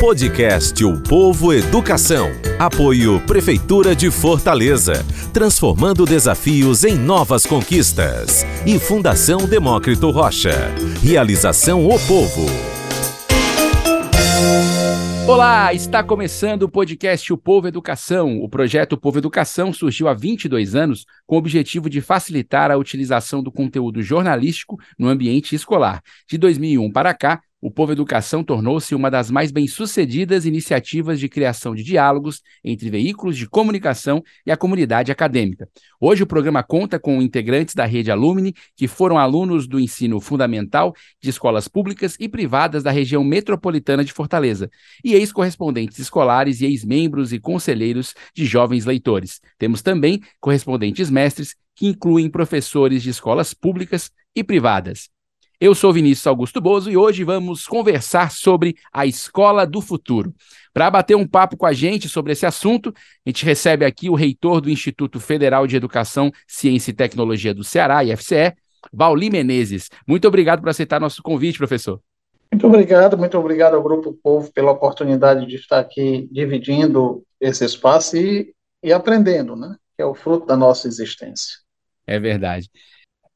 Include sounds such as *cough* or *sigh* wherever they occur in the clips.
Podcast O Povo Educação. Apoio Prefeitura de Fortaleza. Transformando desafios em novas conquistas. E Fundação Demócrito Rocha. Realização O Povo. Olá, está começando o podcast O Povo Educação. O projeto O Povo Educação surgiu há 22 anos com o objetivo de facilitar a utilização do conteúdo jornalístico no ambiente escolar. De 2001 para cá, o Povo Educação tornou-se uma das mais bem-sucedidas iniciativas de criação de diálogos entre veículos de comunicação e a comunidade acadêmica. Hoje, o programa conta com integrantes da rede Alumni, que foram alunos do ensino fundamental de escolas públicas e privadas da região metropolitana de Fortaleza, e ex-correspondentes escolares e ex-membros e conselheiros de jovens leitores. Temos também correspondentes mestres, que incluem professores de escolas públicas e privadas. Eu sou Vinícius Augusto Bozo e hoje vamos conversar sobre a Escola do Futuro. Para bater um papo com a gente sobre esse assunto, a gente recebe aqui o reitor do Instituto Federal de Educação, Ciência e Tecnologia do Ceará, IFCE, Vauli Menezes. Muito obrigado por aceitar nosso convite, professor. Muito obrigado, muito obrigado ao Grupo Povo pela oportunidade de estar aqui dividindo esse espaço e, e aprendendo, né? Que é o fruto da nossa existência. É verdade.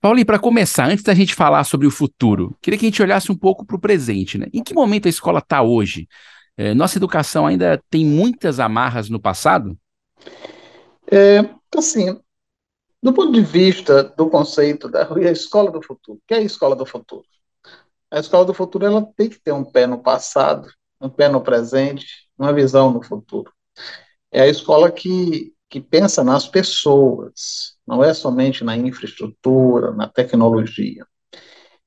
Paulinho, para começar, antes da gente falar sobre o futuro, queria que a gente olhasse um pouco para o presente. Né? Em que momento a escola está hoje? É, nossa educação ainda tem muitas amarras no passado? É, assim, do ponto de vista do conceito da escola do futuro, o que é a escola do futuro? A escola do futuro ela tem que ter um pé no passado, um pé no presente, uma visão no futuro. É a escola que, que pensa nas pessoas, não é somente na infraestrutura, na tecnologia.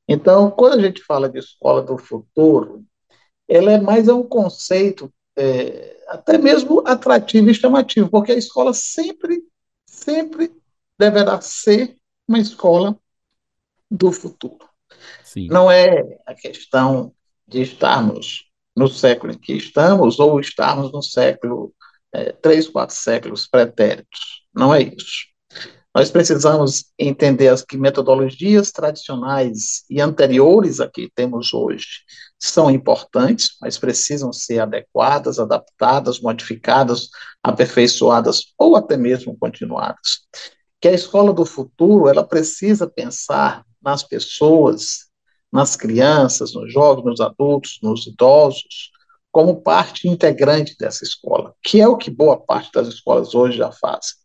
Então, quando a gente fala de escola do futuro, ela é mais um conceito é, até mesmo atrativo e chamativo, porque a escola sempre, sempre deverá ser uma escola do futuro. Sim. Não é a questão de estarmos no século em que estamos ou estarmos no século, é, três, quatro séculos pretéritos. Não é isso. Nós precisamos entender as que metodologias tradicionais e anteriores a que temos hoje são importantes, mas precisam ser adequadas, adaptadas, modificadas, aperfeiçoadas ou até mesmo continuadas. Que a escola do futuro, ela precisa pensar nas pessoas, nas crianças, nos jovens, nos adultos, nos idosos, como parte integrante dessa escola, que é o que boa parte das escolas hoje já fazem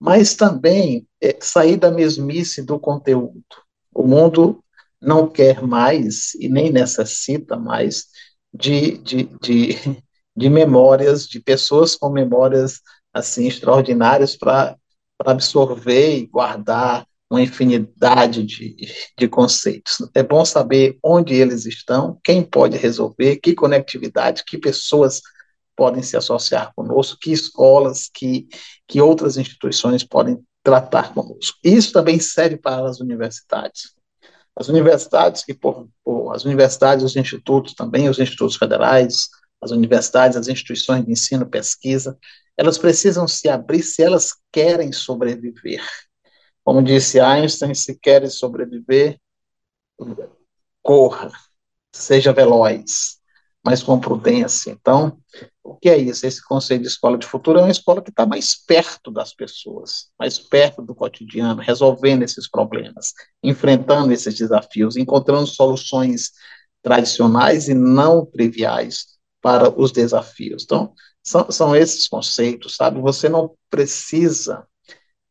mas também é, sair da mesmice do conteúdo. O mundo não quer mais e nem necessita mais de, de, de, *laughs* de memórias, de pessoas com memórias assim extraordinárias para absorver e guardar uma infinidade de, de conceitos. É bom saber onde eles estão, quem pode resolver, que conectividade, que pessoas podem se associar conosco, que escolas, que, que outras instituições podem tratar conosco. Isso também serve para as universidades. As universidades que por, por, as universidades, os institutos também, os institutos federais, as universidades, as instituições de ensino, pesquisa, elas precisam se abrir se elas querem sobreviver. Como disse Einstein, se querem sobreviver, corra, seja veloz, mas com prudência. Então, o que é isso? Esse conceito de escola de futuro é uma escola que está mais perto das pessoas, mais perto do cotidiano, resolvendo esses problemas, enfrentando esses desafios, encontrando soluções tradicionais e não triviais para os desafios. Então, são, são esses conceitos, sabe? Você não precisa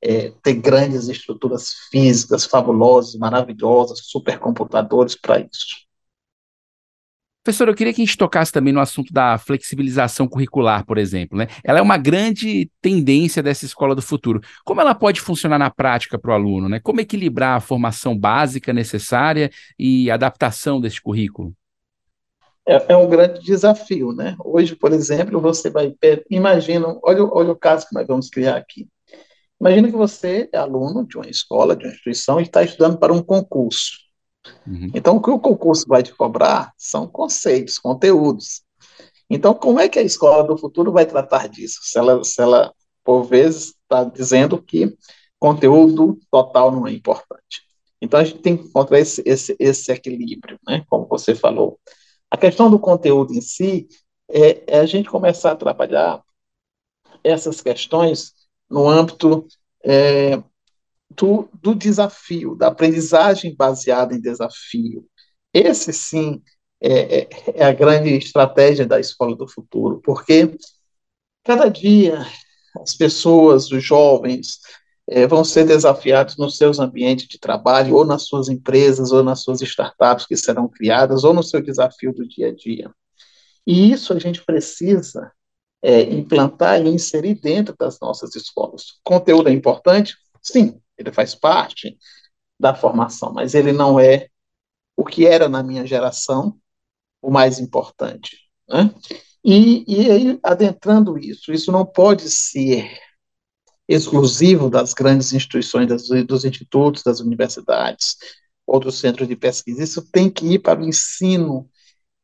é, ter grandes estruturas físicas fabulosas, maravilhosas, supercomputadores para isso. Professor, eu queria que a gente tocasse também no assunto da flexibilização curricular, por exemplo. Né? Ela é uma grande tendência dessa escola do futuro. Como ela pode funcionar na prática para o aluno? Né? Como equilibrar a formação básica necessária e adaptação desse currículo? É, é, um grande desafio, né? Hoje, por exemplo, você vai. Imagina, olha, olha o caso que nós vamos criar aqui. Imagina que você é aluno de uma escola, de uma instituição, e está estudando para um concurso. Uhum. Então, o que o concurso vai te cobrar são conceitos, conteúdos. Então, como é que a escola do futuro vai tratar disso? Se ela, se ela por vezes, está dizendo que conteúdo total não é importante. Então, a gente tem que encontrar esse, esse, esse equilíbrio, né? como você falou. A questão do conteúdo em si, é, é a gente começar a trabalhar essas questões no âmbito é, do, do desafio, da aprendizagem baseada em desafio. Esse, sim, é, é, é a grande estratégia da escola do futuro, porque cada dia as pessoas, os jovens, é, vão ser desafiados nos seus ambientes de trabalho, ou nas suas empresas, ou nas suas startups que serão criadas, ou no seu desafio do dia a dia. E isso a gente precisa é, implantar e inserir dentro das nossas escolas. Conteúdo é importante? Sim, ele faz parte da formação, mas ele não é o que era na minha geração o mais importante. Né? E, e aí, adentrando isso, isso não pode ser exclusivo das grandes instituições, das, dos institutos, das universidades ou dos centros de pesquisa. Isso tem que ir para o ensino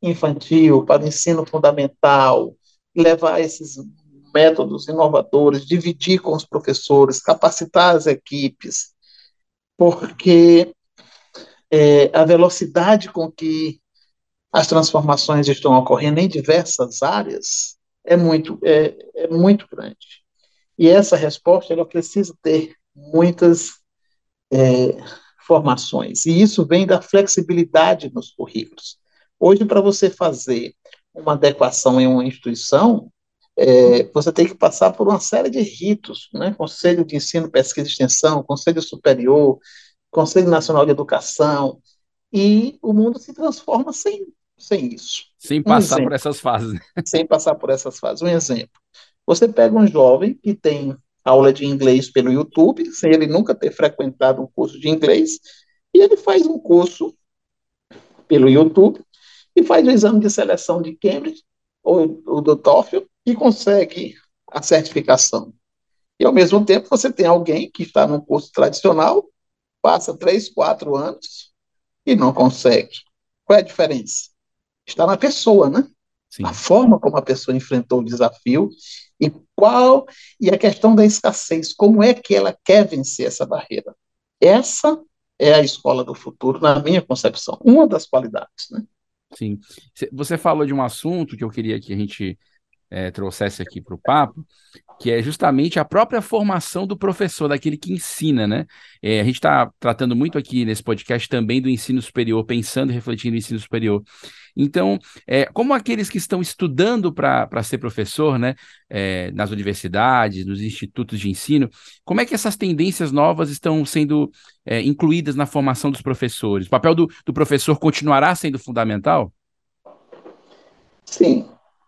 infantil, para o ensino fundamental, levar esses métodos inovadores, dividir com os professores, capacitar as equipes, porque é, a velocidade com que as transformações estão ocorrendo em diversas áreas é muito, é, é muito grande. E essa resposta ela precisa ter muitas é, formações. E isso vem da flexibilidade nos currículos. Hoje, para você fazer uma adequação em uma instituição, é, você tem que passar por uma série de ritos, né? Conselho de Ensino, Pesquisa e Extensão, Conselho Superior, Conselho Nacional de Educação, e o mundo se transforma sem sem isso. Sem passar um por essas fases. *laughs* Sem passar por essas fases. Um exemplo. Você pega um jovem que tem aula de inglês pelo YouTube, sem ele nunca ter frequentado um curso de inglês, e ele faz um curso pelo YouTube e faz o exame de seleção de Cambridge ou, ou do TOEFL e consegue a certificação. E ao mesmo tempo você tem alguém que está num curso tradicional, passa três, quatro anos e não consegue. Qual é a diferença? está na pessoa, né? Sim. A forma como a pessoa enfrentou o desafio e qual e a questão da escassez, como é que ela quer vencer essa barreira. Essa é a escola do futuro, na minha concepção, uma das qualidades, né? Sim. Você falou de um assunto que eu queria que a gente é, trouxesse aqui para o papo, que é justamente a própria formação do professor, daquele que ensina, né? É, a gente está tratando muito aqui nesse podcast também do ensino superior, pensando e refletindo no ensino superior. Então, é, como aqueles que estão estudando para ser professor, né, é, nas universidades, nos institutos de ensino, como é que essas tendências novas estão sendo é, incluídas na formação dos professores? O papel do, do professor continuará sendo fundamental? Sim,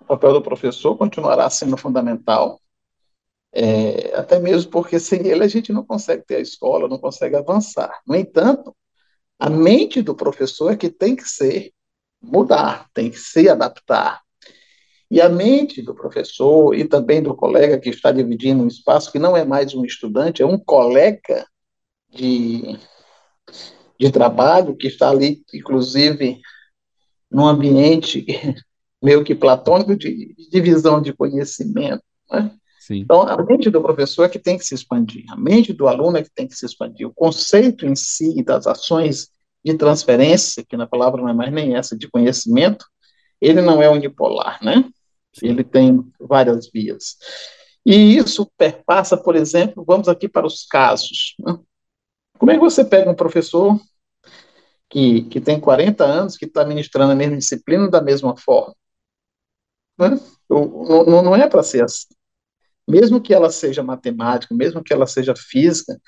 o papel do professor continuará sendo fundamental. É, até mesmo porque sem ele a gente não consegue ter a escola, não consegue avançar. No entanto, a mente do professor é que tem que ser mudar, tem que se adaptar. E a mente do professor e também do colega que está dividindo um espaço que não é mais um estudante, é um colega de, de trabalho que está ali, inclusive, num ambiente meio que platônico de divisão de conhecimento. Né? Então, a mente do professor é que tem que se expandir, a mente do aluno é que tem que se expandir. O conceito em si das ações de transferência, que na palavra não é mais nem essa, de conhecimento, ele não é unipolar, né? Ele tem várias vias. E isso perpassa, por exemplo, vamos aqui para os casos. Né? Como é que você pega um professor que, que tem 40 anos, que está ministrando a mesma disciplina da mesma forma? Né? Não, não, não é para ser assim. Mesmo que ela seja matemática, mesmo que ela seja física,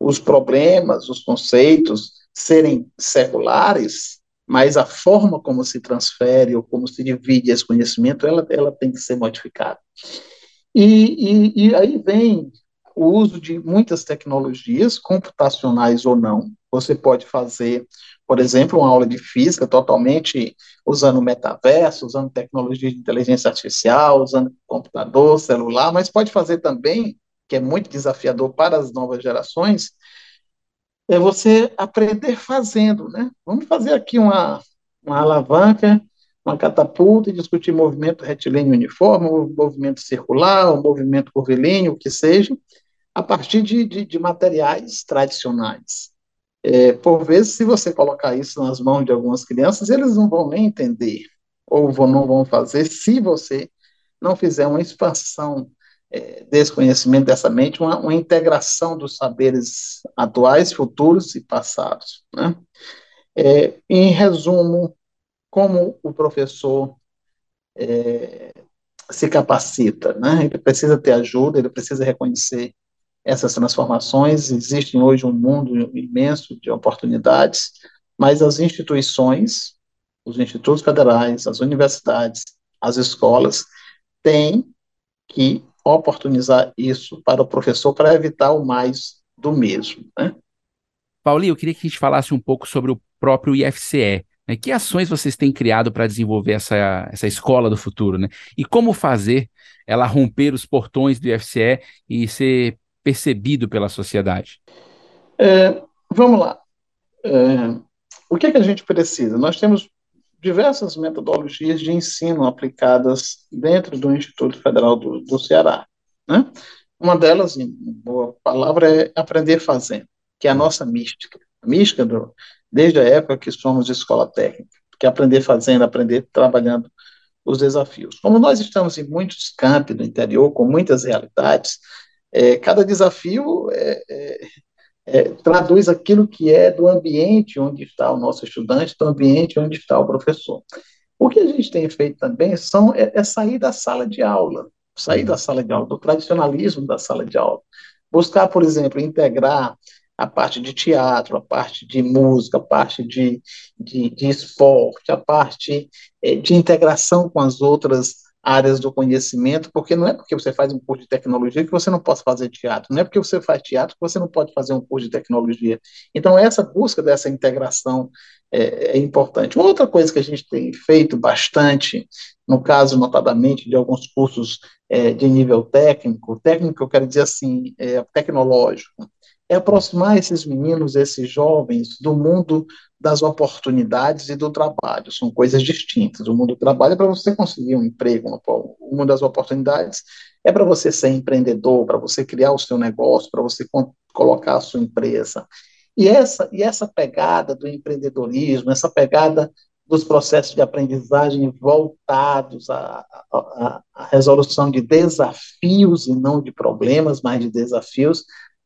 os problemas, os conceitos, serem seculares, mas a forma como se transfere ou como se divide esse conhecimento, ela, ela tem que ser modificada. E, e, e aí vem o uso de muitas tecnologias, computacionais ou não. Você pode fazer, por exemplo, uma aula de física totalmente usando metaverso, usando tecnologia de inteligência artificial, usando computador, celular, mas pode fazer também, que é muito desafiador para as novas gerações, é você aprender fazendo, né? Vamos fazer aqui uma, uma alavanca, uma catapulta e discutir movimento retilíneo uniforme, movimento circular, movimento curvilíneo, o que seja, a partir de, de, de materiais tradicionais. É, por vezes, se você colocar isso nas mãos de algumas crianças, eles não vão nem entender. ou não vão fazer se você não fizer uma expansão é, desse conhecimento, dessa mente, uma, uma, integração dos saberes atuais, futuros e passados. Né? É, em resumo, como o professor é, se capacita, né? Ele precisa ter ajuda, ele precisa reconhecer essas transformações. Existe hoje um mundo imenso de oportunidades, mas as instituições, os institutos federais, as universidades, as escolas, têm que oportunizar isso para o professor para evitar o mais do mesmo, né? Paulinho, eu queria que a gente falasse um pouco sobre o próprio IFCE. Né? Que ações vocês têm criado para desenvolver essa, essa escola do futuro? Né? E como fazer ela romper os portões do IFCE e ser percebido pela sociedade? É, vamos lá. É, o que, é que a gente precisa? Nós temos diversas metodologias de ensino aplicadas dentro do Instituto Federal do, do Ceará. Né? Uma delas, em boa palavra, é aprender fazendo, que é a nossa mística. A mística do, desde a época que somos de escola técnica, que é aprender fazendo, aprender trabalhando os desafios. Como nós estamos em muitos campos do interior, com muitas realidades, é, cada desafio é, é, é, traduz aquilo que é do ambiente onde está o nosso estudante, do ambiente onde está o professor. O que a gente tem feito também são, é, é sair da sala de aula, sair da sala de aula, do tradicionalismo da sala de aula. Buscar, por exemplo, integrar a parte de teatro, a parte de música, a parte de, de, de esporte, a parte é, de integração com as outras áreas do conhecimento, porque não é porque você faz um curso de tecnologia que você não possa fazer teatro, não é porque você faz teatro que você não pode fazer um curso de tecnologia. Então, essa busca dessa integração é, é importante. Uma outra coisa que a gente tem feito bastante, no caso, notadamente, de alguns cursos é, de nível técnico, técnico eu quero dizer assim, é, tecnológico, é aproximar esses meninos, esses jovens, do mundo das oportunidades e do trabalho. São coisas distintas. O mundo do trabalho é para você conseguir um emprego, mundo das oportunidades é para você ser empreendedor, para você criar o seu negócio, para você colocar a sua empresa. E essa, e essa pegada do empreendedorismo, essa pegada dos processos de aprendizagem voltados à, à, à resolução de desafios e não de problemas, mas de desafios,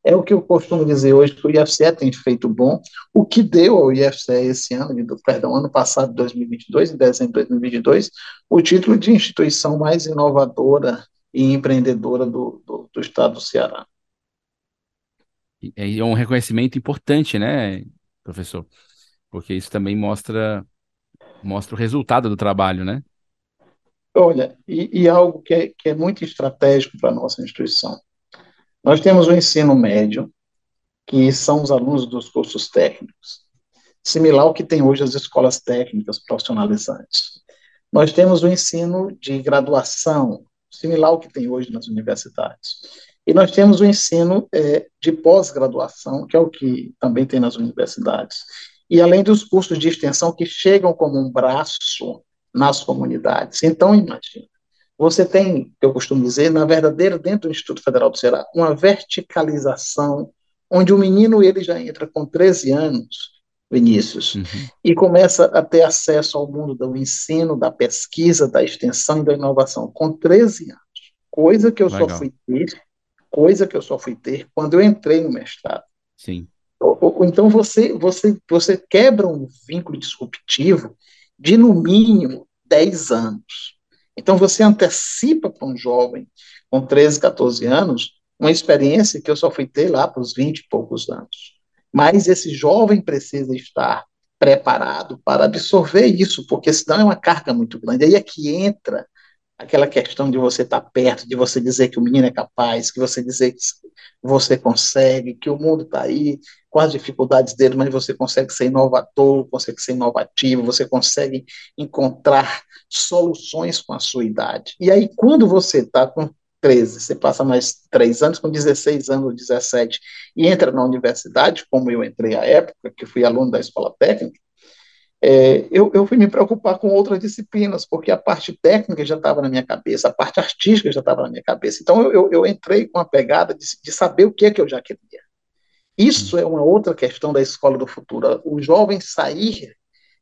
é o que eu costumo dizer hoje que o IFCE tem feito bom. O que deu ao IFCE esse ano, perdão, ano passado, 2022, em dezembro de 2022, o título de instituição mais inovadora e empreendedora do, do, do estado do Ceará. É um reconhecimento importante, né, professor? Porque isso também mostra, mostra o resultado do trabalho, né? Olha, e, e algo que é, que é muito estratégico para a nossa instituição. Nós temos o ensino médio, que são os alunos dos cursos técnicos, similar ao que tem hoje as escolas técnicas profissionalizantes. Nós temos o ensino de graduação, similar ao que tem hoje nas universidades. E nós temos o ensino é, de pós-graduação, que é o que também tem nas universidades. E além dos cursos de extensão que chegam como um braço nas comunidades. Então, imagina, você tem, eu costumo dizer, na verdadeira, dentro do Instituto Federal do Ceará, uma verticalização, onde o menino ele já entra com 13 anos, Vinícius, uhum. e começa a ter acesso ao mundo do ensino, da pesquisa, da extensão e da inovação, com 13 anos. Coisa que eu Legal. só fui ter, coisa que eu só fui ter quando eu entrei no mestrado. Sim. Então você, você, você quebra um vínculo disruptivo de no mínimo 10 anos. Então, você antecipa para um jovem com 13, 14 anos uma experiência que eu só fui ter lá para os 20 e poucos anos. Mas esse jovem precisa estar preparado para absorver isso, porque senão é uma carga muito grande. Aí é que entra aquela questão de você estar perto, de você dizer que o menino é capaz, que você dizer que você consegue, que o mundo está aí com as dificuldades dele, mas você consegue ser inovador, consegue ser inovativo, você consegue encontrar soluções com a sua idade. E aí, quando você está com 13, você passa mais três anos, com 16 anos, 17, e entra na universidade, como eu entrei à época, que fui aluno da escola técnica, é, eu, eu fui me preocupar com outras disciplinas, porque a parte técnica já estava na minha cabeça, a parte artística já estava na minha cabeça. Então, eu, eu, entrei com a pegada de, de, saber o que é que eu já queria. Isso é uma outra questão da escola do futuro. O jovem sair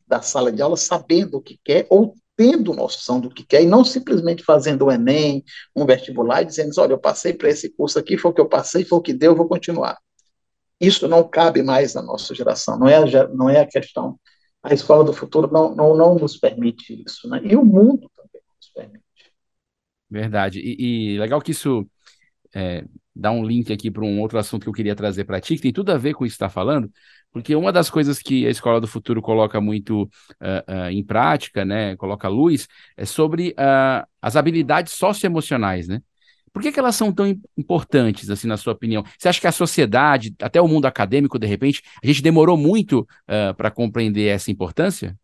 da sala de aula sabendo o que quer ou tendo noção do que quer e não simplesmente fazendo o Enem, um vestibular e dizendo, olha, eu passei para esse curso aqui, foi o que eu passei, foi o que deu, eu vou continuar. Isso não cabe mais na nossa geração, não é a, não é a questão. A escola do futuro não, não, não nos permite isso, né? E o mundo também nos permite. Verdade. E, e legal que isso é, dá um link aqui para um outro assunto que eu queria trazer para ti, que tem tudo a ver com isso que está falando, porque uma das coisas que a Escola do Futuro coloca muito uh, uh, em prática, né, coloca luz, é sobre uh, as habilidades socioemocionais, né? Por que, que elas são tão importantes, assim, na sua opinião? Você acha que a sociedade, até o mundo acadêmico, de repente, a gente demorou muito para compreender essa importância?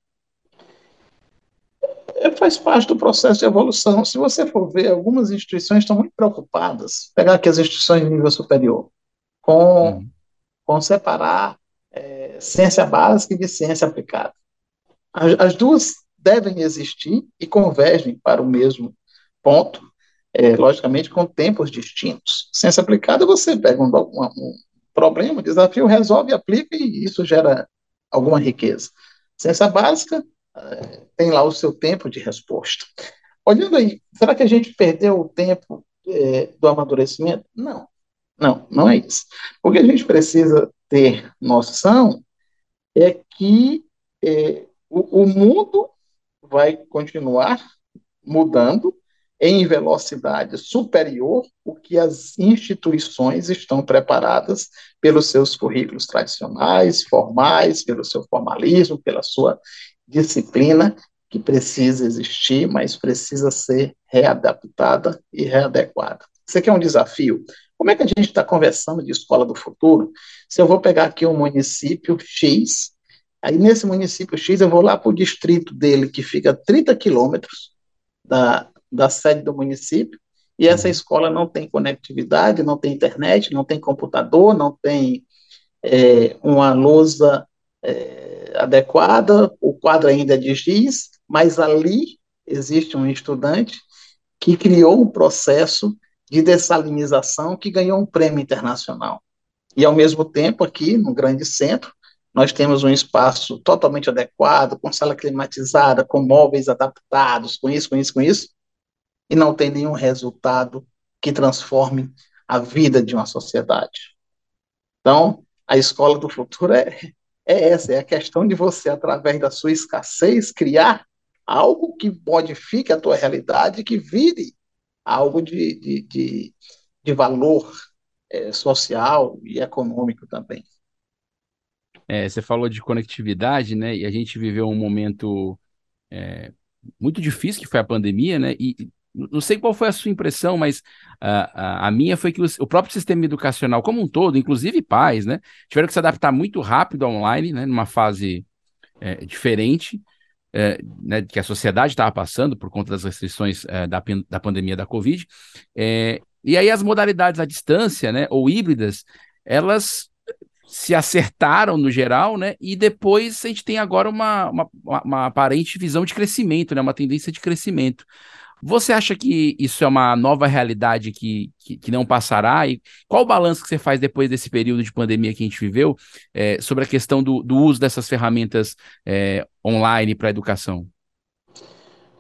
É, faz parte do processo de evolução. Se você for ver, algumas instituições estão muito preocupadas, pegar aqui as instituições de nível superior, com, uhum. com separar é, ciência básica e de ciência aplicada. As, as, duas devem existir e convergem para o mesmo ponto, é, logicamente com tempos distintos. Ciência aplicada, você pega um, um, problema, desafio, resolve, aplica e isso gera alguma riqueza. Ciência básica, tem lá o seu tempo de resposta. Olhando aí, será que a gente perdeu o tempo é, do amadurecimento? Não, não, não é isso. O que a gente precisa ter noção é que é, o, o mundo vai continuar mudando em velocidade superior o que as instituições estão preparadas pelos seus currículos tradicionais, formais, pelo seu formalismo, pela sua disciplina que precisa existir, mas precisa ser readaptada e readequada. Isso aqui é um desafio. Como é que a gente está conversando de escola do futuro? Se eu vou pegar aqui um município X, aí nesse município X eu vou lá para o distrito dele, que fica a 30 quilômetros da, da sede do município, e essa uhum. escola não tem conectividade, não tem internet, não tem computador, não tem é, uma lousa é, adequada, o quadro ainda é de giz, mas ali existe um estudante que criou um processo de dessalinização que ganhou um prêmio internacional. E, ao mesmo tempo, aqui no grande centro, nós temos um espaço totalmente adequado, com sala climatizada, com móveis adaptados, com isso, com isso, com isso, e não tem nenhum resultado que transforme a vida de uma sociedade. Então, a escola do futuro é, é essa, é a questão de você, através da sua escassez, criar algo que modifique a tua realidade, que vire algo de, de, de, de valor é, social e econômico também. É, você falou de conectividade, né? E a gente viveu um momento é, muito difícil, que foi a pandemia, né? E não sei qual foi a sua impressão, mas a, a, a minha foi que o, o, próprio sistema educacional como um todo, inclusive pais, né, tiveram que se adaptar muito rápido ao online, né, numa fase é, diferente, é, né, que a sociedade estava passando por conta das restrições é, da, da pandemia da Covid. É, e aí as modalidades à distância, né, ou híbridas, elas se acertaram no geral, né? E depois a gente tem agora uma, uma, uma aparente visão de crescimento, né? Uma tendência de crescimento. Você acha que isso é uma nova realidade que, que, que, não passará? E qual o balanço que você faz depois desse período de pandemia que a gente viveu é, sobre a questão do, do, uso dessas ferramentas é, online para a educação?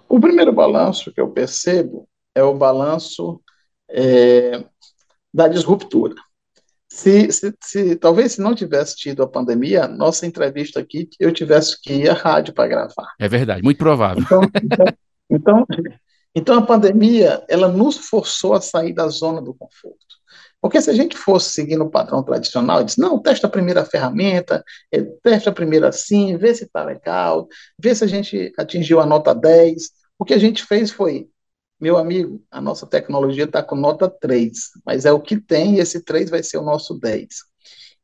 O primeiro balanço que eu percebo é o balanço é, da disruptura. Se, se, se, talvez se não tivesse tido a pandemia, nossa entrevista aqui, eu tivesse que ir à rádio para gravar. É verdade, muito provável. Então, então, então então a pandemia, ela nos forçou a sair da zona do conforto. Porque se a gente fosse seguindo o padrão tradicional, diz, não, testa a primeira ferramenta, é, testa a primeira assim, vê se está legal, vê se a gente atingiu a nota 10. O que a gente fez foi, meu amigo, a nossa tecnologia está com nota 3, mas é o que tem e esse 3 vai ser o nosso 10.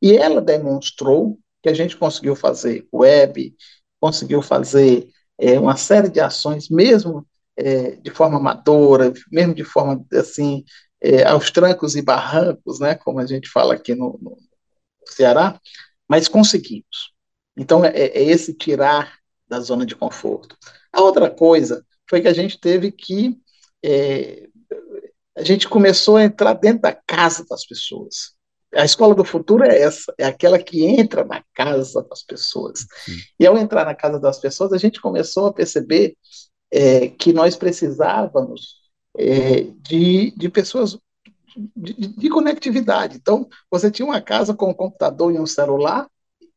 E ela demonstrou que a gente conseguiu fazer web, conseguiu fazer é, uma série de ações, mesmo é, de forma amadora, mesmo de forma assim, é, aos trancos e barrancos, né, como a gente fala aqui no, no Ceará, mas conseguimos. Então, é, é, esse tirar da zona de conforto. A outra coisa foi que a gente teve que. É, a gente começou a entrar dentro da casa das pessoas. A escola do futuro é essa, é aquela que entra na casa das pessoas. Sim. E ao entrar na casa das pessoas, a gente começou a perceber é, que nós precisávamos é, de, de pessoas de, de, conectividade. Então, você tinha uma casa com um computador e um celular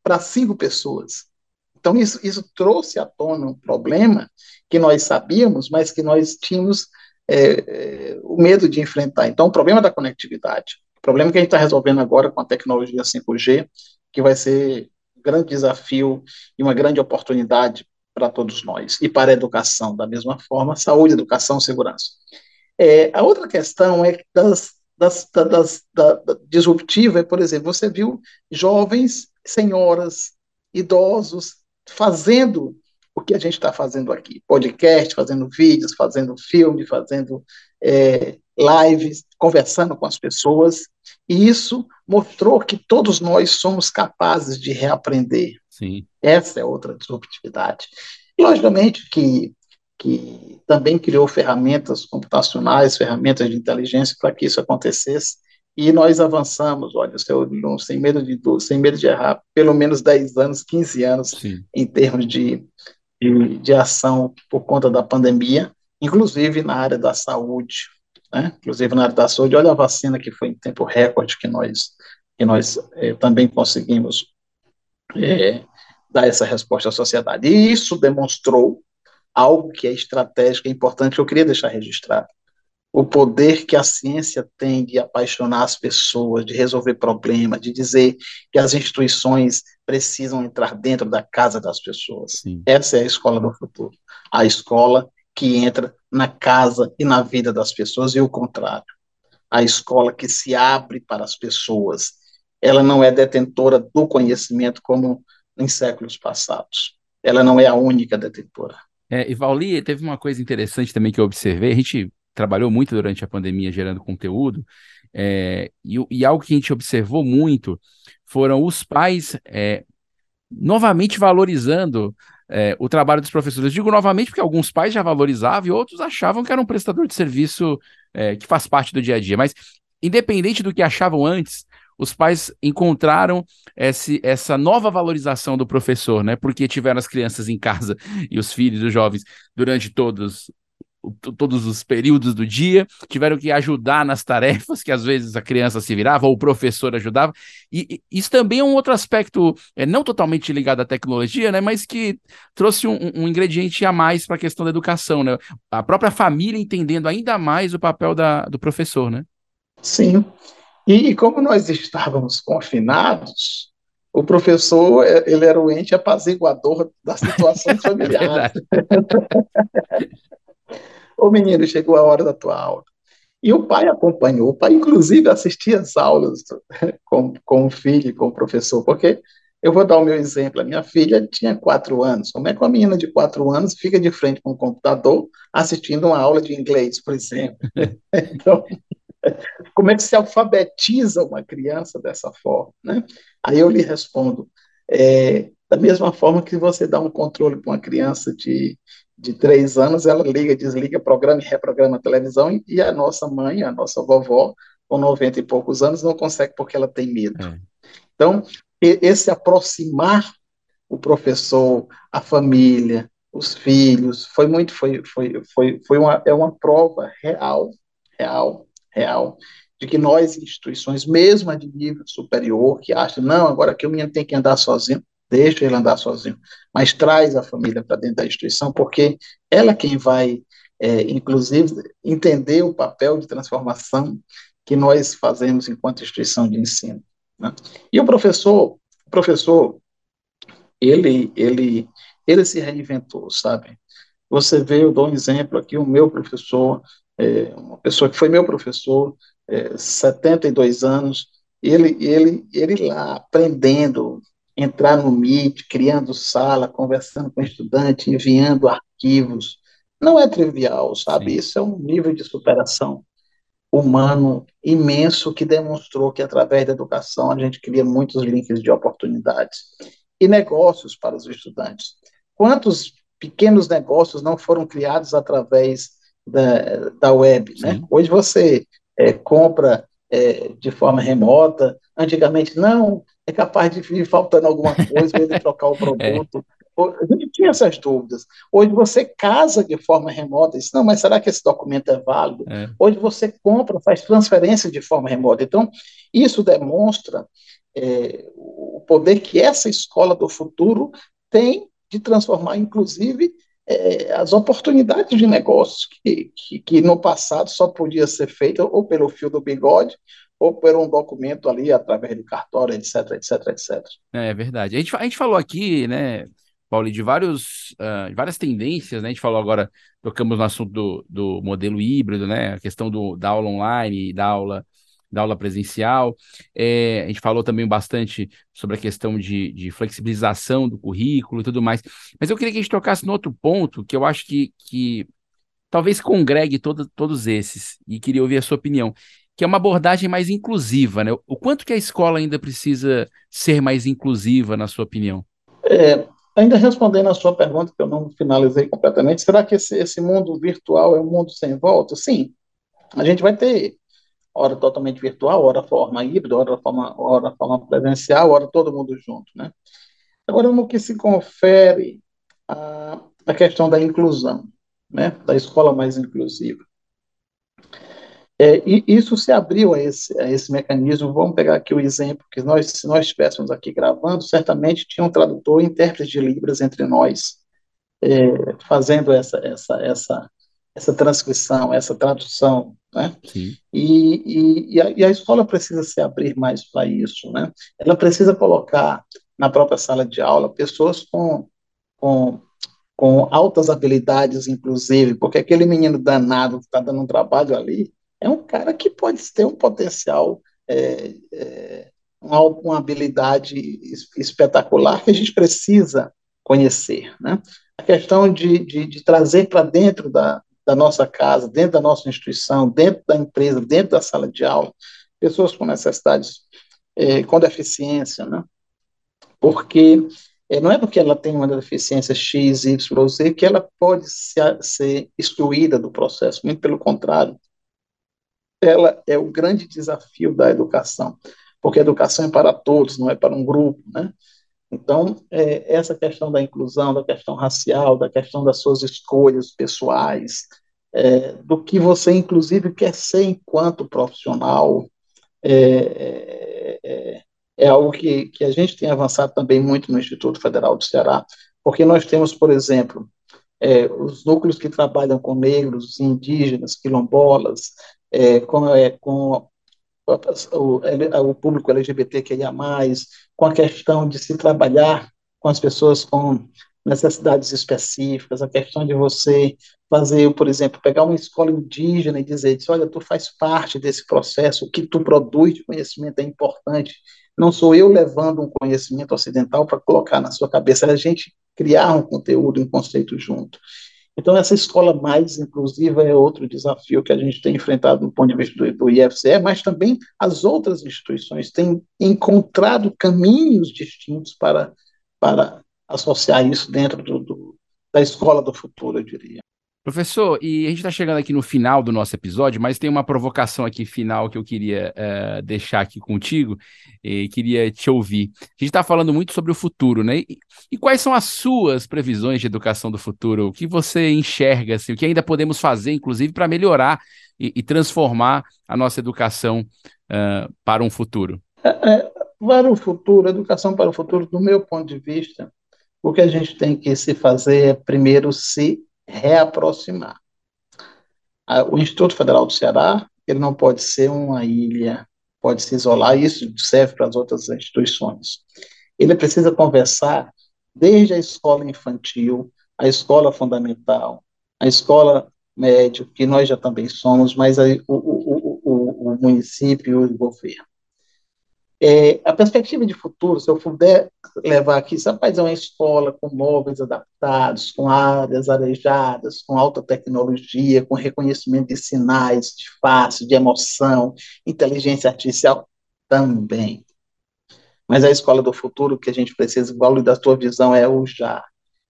para cinco pessoas. Então, isso, isso trouxe à tona um problema que nós sabíamos, mas que nós tínhamos é, é, o medo de enfrentar. Então, o problema da conectividade, o problema que a gente está resolvendo agora com a tecnologia 5G, que vai ser um grande desafio e uma grande oportunidade para todos nós, e para a educação, da mesma forma, saúde, educação, segurança. É, a outra questão é das, das, das, da, da, disruptiva, é, por exemplo, você viu jovens, senhoras, idosos fazendo o que a gente está fazendo aqui, podcast, fazendo vídeos, fazendo filme, fazendo é, lives, conversando com as pessoas, e isso mostrou que todos nós somos capazes de reaprender. Sim. Essa é outra disruptividade. E, logicamente, que, que também criou ferramentas computacionais, ferramentas de inteligência para que isso acontecesse, e nós avançamos, olha, eu, sem, medo de, sem medo de errar, pelo menos 10 anos, 15 anos, Sim. em termos de, de, de ação por conta da pandemia, inclusive na área da saúde, né? inclusive na área da saúde, olha a vacina que foi em tempo recorde que nós, que nós eh, também conseguimos eh, dar essa resposta à sociedade. E isso demonstrou algo que é estratégico, é importante, que eu queria deixar registrado. O poder que a ciência tem de apaixonar as pessoas, de resolver problemas, de dizer que as instituições precisam entrar dentro da casa das pessoas. Sim. Essa é a escola do futuro. A escola que entra na casa e na vida das pessoas, e o contrário. A escola que se abre para as pessoas. Ela não é detentora do conhecimento como em séculos passados. Ela não é a única detentora. É, e Vauli, teve uma coisa interessante também que eu observei. A gente trabalhou muito durante a pandemia gerando conteúdo, é, e, e, algo que a gente observou muito foram os pais é, novamente valorizando é, o trabalho dos professores. Digo novamente porque alguns pais já valorizavam e outros achavam que era um prestador de serviço é, que faz parte do dia a dia. Mas, independente do que achavam antes, os pais encontraram esse, essa nova valorização do professor, né? Porque tiveram as crianças em casa *laughs* e os filhos, os jovens, durante todos todos os períodos do dia, tiveram que ajudar nas tarefas que às vezes a criança se virava ou o professor ajudava. E, e isso também é um outro aspecto, é, não totalmente ligado à tecnologia, né, mas que trouxe um, um ingrediente a mais para a questão da educação, né? A própria família entendendo ainda mais o papel da, do professor, né? Sim. E como nós estávamos confinados, o professor ele era o ente apaziguador das situações *laughs* familiares. *laughs* Ô menino, chegou a hora da tua aula. E o pai acompanhou, o pai, inclusive, assistia às aulas *laughs* com, com o filho, com o professor, porque eu vou dar o meu exemplo. A minha filha tinha quatro anos. Como é que uma menina de quatro anos fica de frente com o computador assistindo uma aula de inglês, por exemplo? *laughs* então, *laughs* como é que se alfabetiza uma criança dessa forma? Né? Aí eu lhe respondo, é, da mesma forma que você dá um controle para uma criança de, de três anos, ela liga, desliga, programa e reprograma a televisão, e a nossa mãe, a nossa vovó, com 90 e poucos anos, não consegue porque ela tem medo. É. Então, esse aproximar o professor, a família, os filhos, foi muito, foi, foi, foi, foi uma, é uma prova real, real, real, de que nós, instituições, mesmo de nível superior, que acham, não, agora que o menino tem que andar sozinho, deixa ele andar sozinho, mas traz a família para dentro da instituição, porque ela é quem vai, é, inclusive, entender o papel de transformação que nós fazemos enquanto instituição de ensino. Né? E o professor, o professor, ele, ele, ele se reinventou, sabe? Você vê, eu dou um exemplo aqui, o meu professor, é, uma pessoa que foi meu professor, é, 72 anos, ele, ele, ele lá aprendendo entrar no Meet, criando sala, conversando com estudante, enviando arquivos. Não é trivial, sabe? Sim. Isso é um nível de superação humano imenso que demonstrou que através da educação a gente cria muitos links de oportunidades e negócios para os estudantes. Quantos pequenos negócios não foram criados através da, da web, né? Hoje você é, compra é, de forma remota, antigamente não, é capaz de vir faltando alguma coisa, ele trocar o *laughs* produto. a gente tinha essas dúvidas. Hoje você casa de forma remota, diz, não, mas será que esse documento é válido? É. Hoje você compra, faz transferência de forma remota. Então, isso demonstra é, o poder que essa escola do futuro tem de transformar, inclusive, é, as oportunidades de negócios que, que, que, no passado só podia ser feita ou pelo fio do bigode ou por um documento ali através de cartório, etc, etc, etc. É verdade. A gente, a gente falou aqui, né, Paulo, de vários, uh, várias tendências, né? A gente falou agora, tocamos no assunto do, do modelo híbrido, né? A questão do, da aula online, da aula, da aula presencial. É, a gente falou também bastante sobre a questão de, de flexibilização do currículo e tudo mais. Mas eu queria que a gente tocasse no outro ponto, que eu acho que, que talvez congregue todo, todos esses, e queria ouvir a sua opinião, que é uma abordagem mais inclusiva, né? O quanto que a escola ainda precisa ser mais inclusiva, na sua opinião? É, Ainda respondendo a sua pergunta, que eu não finalizei completamente, será que esse, esse mundo virtual é um mundo sem volta? Sim, a gente vai ter hora totalmente virtual, hora forma híbrida, hora forma, hora forma presencial, hora todo mundo junto, né? Agora, no que se confere a, a questão da inclusão, né? Da escola mais inclusiva. É, e isso se abriu a esse, a esse mecanismo. Vamos pegar aqui o exemplo que nós, se nós estivéssemos aqui gravando, certamente tinha um tradutor e intérprete de Libras entre nós, é, fazendo essa, essa, essa, essa transcrição, essa tradução, né? E, e, e, a, e a escola precisa se abrir mais para isso, né? Ela precisa colocar na própria sala de aula pessoas com, com com altas habilidades, inclusive, porque aquele menino danado que está dando um trabalho ali, é um cara que pode ter um potencial, é, é, uma, uma, habilidade espetacular que a gente precisa conhecer. Né? A questão de, de, de trazer para dentro da, da nossa casa, dentro da nossa instituição, dentro da empresa, dentro da sala de aula, pessoas com necessidades, é, com deficiência, né? porque é, não é porque ela tem uma deficiência X, Y, Z que ela pode ser, ser excluída do processo, muito pelo contrário, ela é o grande desafio da educação, porque a educação é para todos, não é para um grupo, né? Então, é, essa questão da inclusão, da questão racial, da questão das suas escolhas pessoais, é, do que você, inclusive, quer ser enquanto profissional, é, é, é algo que, que a gente tem avançado também muito no Instituto Federal do Ceará, porque nós temos, por exemplo, é, os núcleos que trabalham com negros, indígenas, quilombolas, é, com, é, com o, o público LGBTQIA+, com a questão de se trabalhar com as pessoas com necessidades específicas, a questão de você fazer, por exemplo, pegar uma escola indígena e dizer, olha, tu faz parte desse processo, o que tu produz de conhecimento é importante, não sou eu levando um conhecimento ocidental para colocar na sua cabeça, é a gente criar um conteúdo, um conceito junto. Então, essa escola mais inclusiva é outro desafio que a gente tem enfrentado no ponto de vista do, do IFCE, mas também as outras instituições têm encontrado caminhos distintos para, para associar isso dentro do, do, da escola do futuro, eu diria. Professor, e a gente está chegando aqui no final do nosso episódio, mas tem uma provocação aqui final que eu queria uh, deixar aqui contigo e queria te ouvir. A gente está falando muito sobre o futuro, né? E, e, quais são as suas previsões de educação do futuro? O que você enxerga, assim, o que ainda podemos fazer, inclusive, para melhorar e, e, transformar a nossa educação uh, para um futuro? É, é, para o futuro, educação para o futuro, do meu ponto de vista, o que a gente tem que se fazer é primeiro se reaproximar. O Instituto Federal do Ceará, ele não pode ser uma ilha, pode se isolar, isso serve para as outras instituições. Ele precisa conversar desde a escola infantil, a escola fundamental, a escola médio, que nós já também somos, mas o, o, o, o município e o governo. É, a perspectiva de futuro, se eu puder levar aqui, vai fazer uma escola com móveis adaptados, com áreas arejadas, com alta tecnologia, com reconhecimento de sinais, de face, de emoção, inteligência artificial também. Mas a escola do futuro que a gente precisa, igual da tua visão, é o já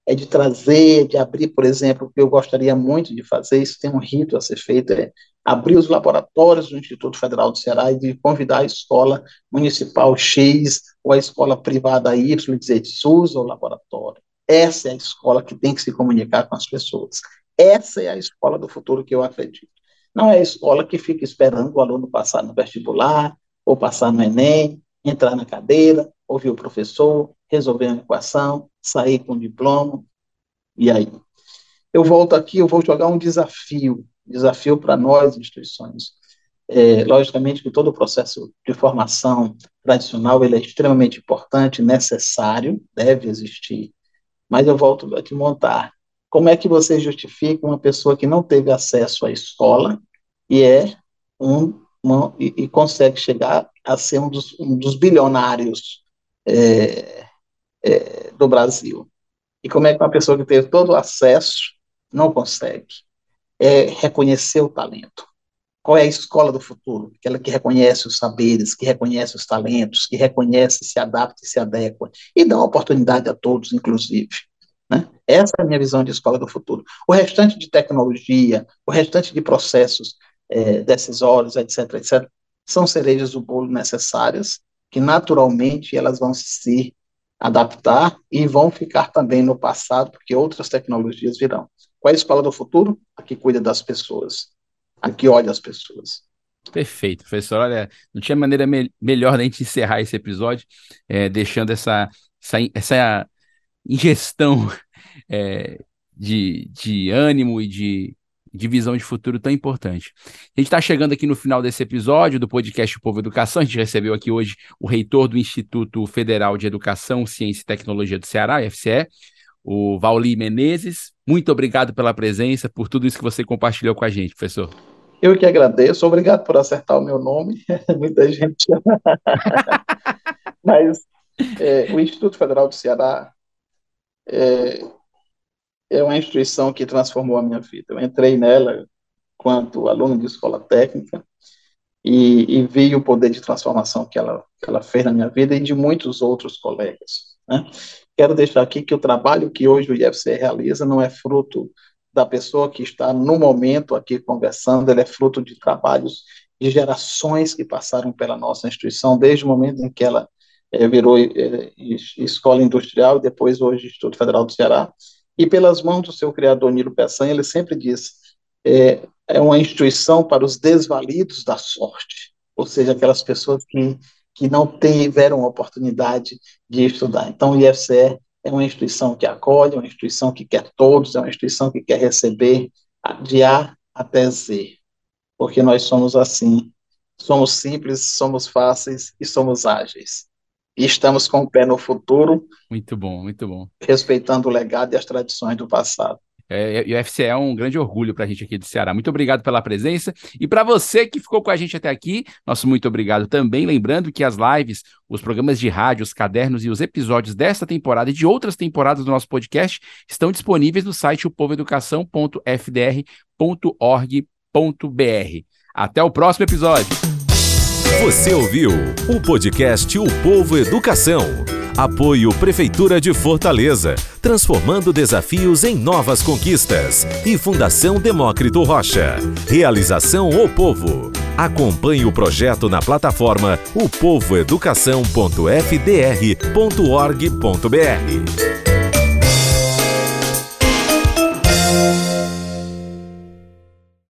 é de trazer, de abrir, por exemplo, que eu gostaria muito de fazer, isso tem um rito a ser feito, é abrir os laboratórios do Instituto Federal do Ceará e de convidar a escola municipal X ou a escola privada Y e dizer, usa o laboratório. Essa é a escola que tem que se comunicar com as pessoas. Essa é a escola do futuro que eu acredito. Não é a escola que fica esperando o aluno passar no vestibular, ou passar no Enem, entrar na cadeira, ouvir o professor, resolver uma equação, sair com diploma, e aí? Eu volto aqui, eu vou jogar um desafio, desafio para nós, instituições. É, logicamente que todo o processo de formação tradicional ele é extremamente importante, necessário, deve existir, mas eu volto a te montar. Como é que você justifica uma pessoa que não teve acesso à escola e é um e, e, consegue chegar a ser um dos, um dos bilionários é, é, do Brasil? E como é que uma pessoa que teve todo o acesso não consegue? É reconhecer o talento. Qual é a escola do futuro? Aquela que reconhece os saberes, que reconhece os talentos, que reconhece, se adapta e se adequa, e dá oportunidade a todos, inclusive. Né? Essa é a minha visão de escola do futuro. O restante de tecnologia, o restante de processos é, decisórios, etc., etc., são cerejas do bolo necessárias, que naturalmente elas vão se adaptar e vão ficar também no passado, porque outras tecnologias virão. Qual é a escola do futuro? A que cuida das pessoas, a que olha as pessoas. Perfeito, professor. Olha, não tinha maneira me melhor da gente encerrar esse episódio, é, deixando essa, essa, essa ingestão *laughs* é, de, de ânimo e de, de visão de futuro tão importante. A gente está chegando aqui no final desse episódio do podcast Povo Educação. A gente recebeu aqui hoje o reitor do Instituto Federal de Educação, Ciência e Tecnologia do Ceará, IFCE, o Vauli Menezes. Muito obrigado pela presença, por tudo isso que você compartilhou com a gente, professor. Eu que agradeço, obrigado por acertar o meu nome. *laughs* Muita gente. *laughs* Mas é, o Instituto Federal do Ceará é, é uma instituição que transformou a minha vida. Eu entrei nela quanto aluno de escola técnica e, e vi o poder de transformação que ela, que ela fez na minha vida e de muitos outros colegas. Né? Quero deixar aqui que o trabalho que hoje o IFC realiza não é fruto da pessoa que está no momento aqui conversando, ele é fruto de trabalhos de gerações que passaram pela nossa instituição, desde o momento em que ela é, virou é, escola industrial e depois hoje Instituto Federal do Ceará, e pelas mãos do seu criador Nilo Peçanha, ele sempre diz, é, é uma instituição para os desvalidos da sorte, ou seja, aquelas pessoas que, que não tiveram oportunidade de estudar. Então, o IFCE é uma instituição que acolhe, é uma instituição que quer todos, é uma instituição que quer receber de A até Z, porque nós somos assim, somos simples, somos fáceis e somos ágeis e estamos com o pé no futuro. Muito bom, muito bom. Respeitando o legado e as tradições do passado. É, e o FCE é um grande orgulho para a gente aqui do Ceará. Muito obrigado pela presença. E para você que ficou com a gente até aqui, nosso muito obrigado também. Lembrando que as lives, os programas de rádio, os cadernos e os episódios desta temporada e de outras temporadas do nosso podcast estão disponíveis no site opovoeducação.fdr.org.br. Até o próximo episódio. Você ouviu o podcast O Povo Educação. Apoio Prefeitura de Fortaleza, transformando desafios em novas conquistas. E Fundação Demócrito Rocha. Realização O Povo. Acompanhe o projeto na plataforma opovoeducação.fdr.org.br.